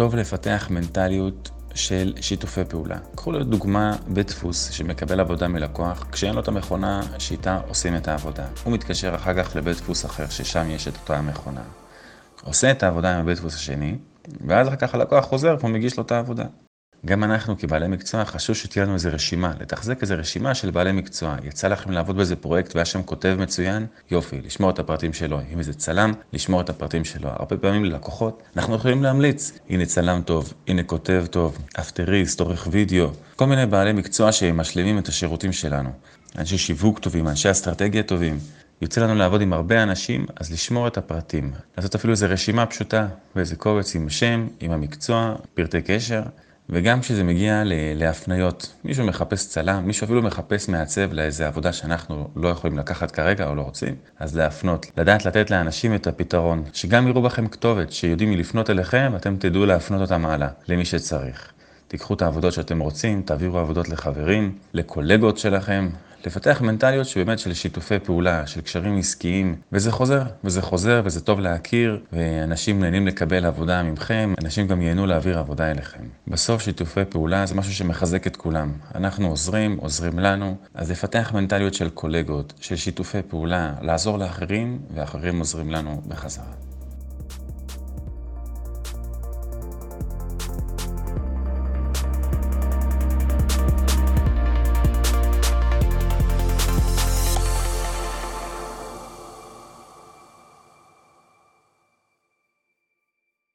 טוב לפתח מנטליות של שיתופי פעולה. קחו לדוגמה בית דפוס שמקבל עבודה מלקוח, כשאין לו את המכונה שאיתה עושים את העבודה. הוא מתקשר אחר כך לבית דפוס אחר, ששם יש את אותה המכונה. עושה את העבודה עם הבית דפוס השני, ואז אחר כך הלקוח חוזר והוא מגיש לו את העבודה. גם אנחנו כבעלי מקצוע חשוב שתהיה לנו איזה רשימה, לתחזק איזה רשימה של בעלי מקצוע. יצא לכם לעבוד באיזה פרויקט והיה שם כותב מצוין, יופי, לשמור את הפרטים שלו. אם איזה צלם, לשמור את הפרטים שלו. הרבה פעמים ללקוחות, אנחנו יכולים להמליץ, הנה צלם טוב, הנה כותב טוב, אפטריסט, עורך וידאו, כל מיני בעלי מקצוע שמשלימים את השירותים שלנו. אנשי שיווק טובים, אנשי אסטרטגיה טובים. יוצא לנו לעבוד עם הרבה אנשים, אז לשמור את הפרטים. לעשות אפילו איזו רשימה פשוטה, ואיזה קובץ עם שם, עם המקצוע, פרטי קשר. וגם כשזה מגיע להפניות, מישהו מחפש צלם, מישהו אפילו מחפש מעצב לאיזה עבודה שאנחנו לא יכולים לקחת כרגע או לא רוצים, אז להפנות, לדעת לתת לאנשים את הפתרון, שגם יראו בכם כתובת, שיודעים לפנות אליכם, ואתם תדעו להפנות אותם הלאה, למי שצריך. תיקחו את העבודות שאתם רוצים, תעבירו עבודות לחברים, לקולגות שלכם, לפתח מנטליות שבאמת של שיתופי פעולה, של קשרים עסקיים, וזה חוזר, וזה חוזר, וזה טוב להכיר, ואנשים נהנים לקבל עבודה ממכם, אנשים גם ייהנו להעביר עבודה אליכם. בסוף שיתופי פעולה זה משהו שמחזק את כולם. אנחנו עוזרים, עוזרים לנו, אז לפתח מנטליות של קולגות, של שיתופי פעולה, לעזור לאחרים, ואחרים עוזרים לנו בחזרה.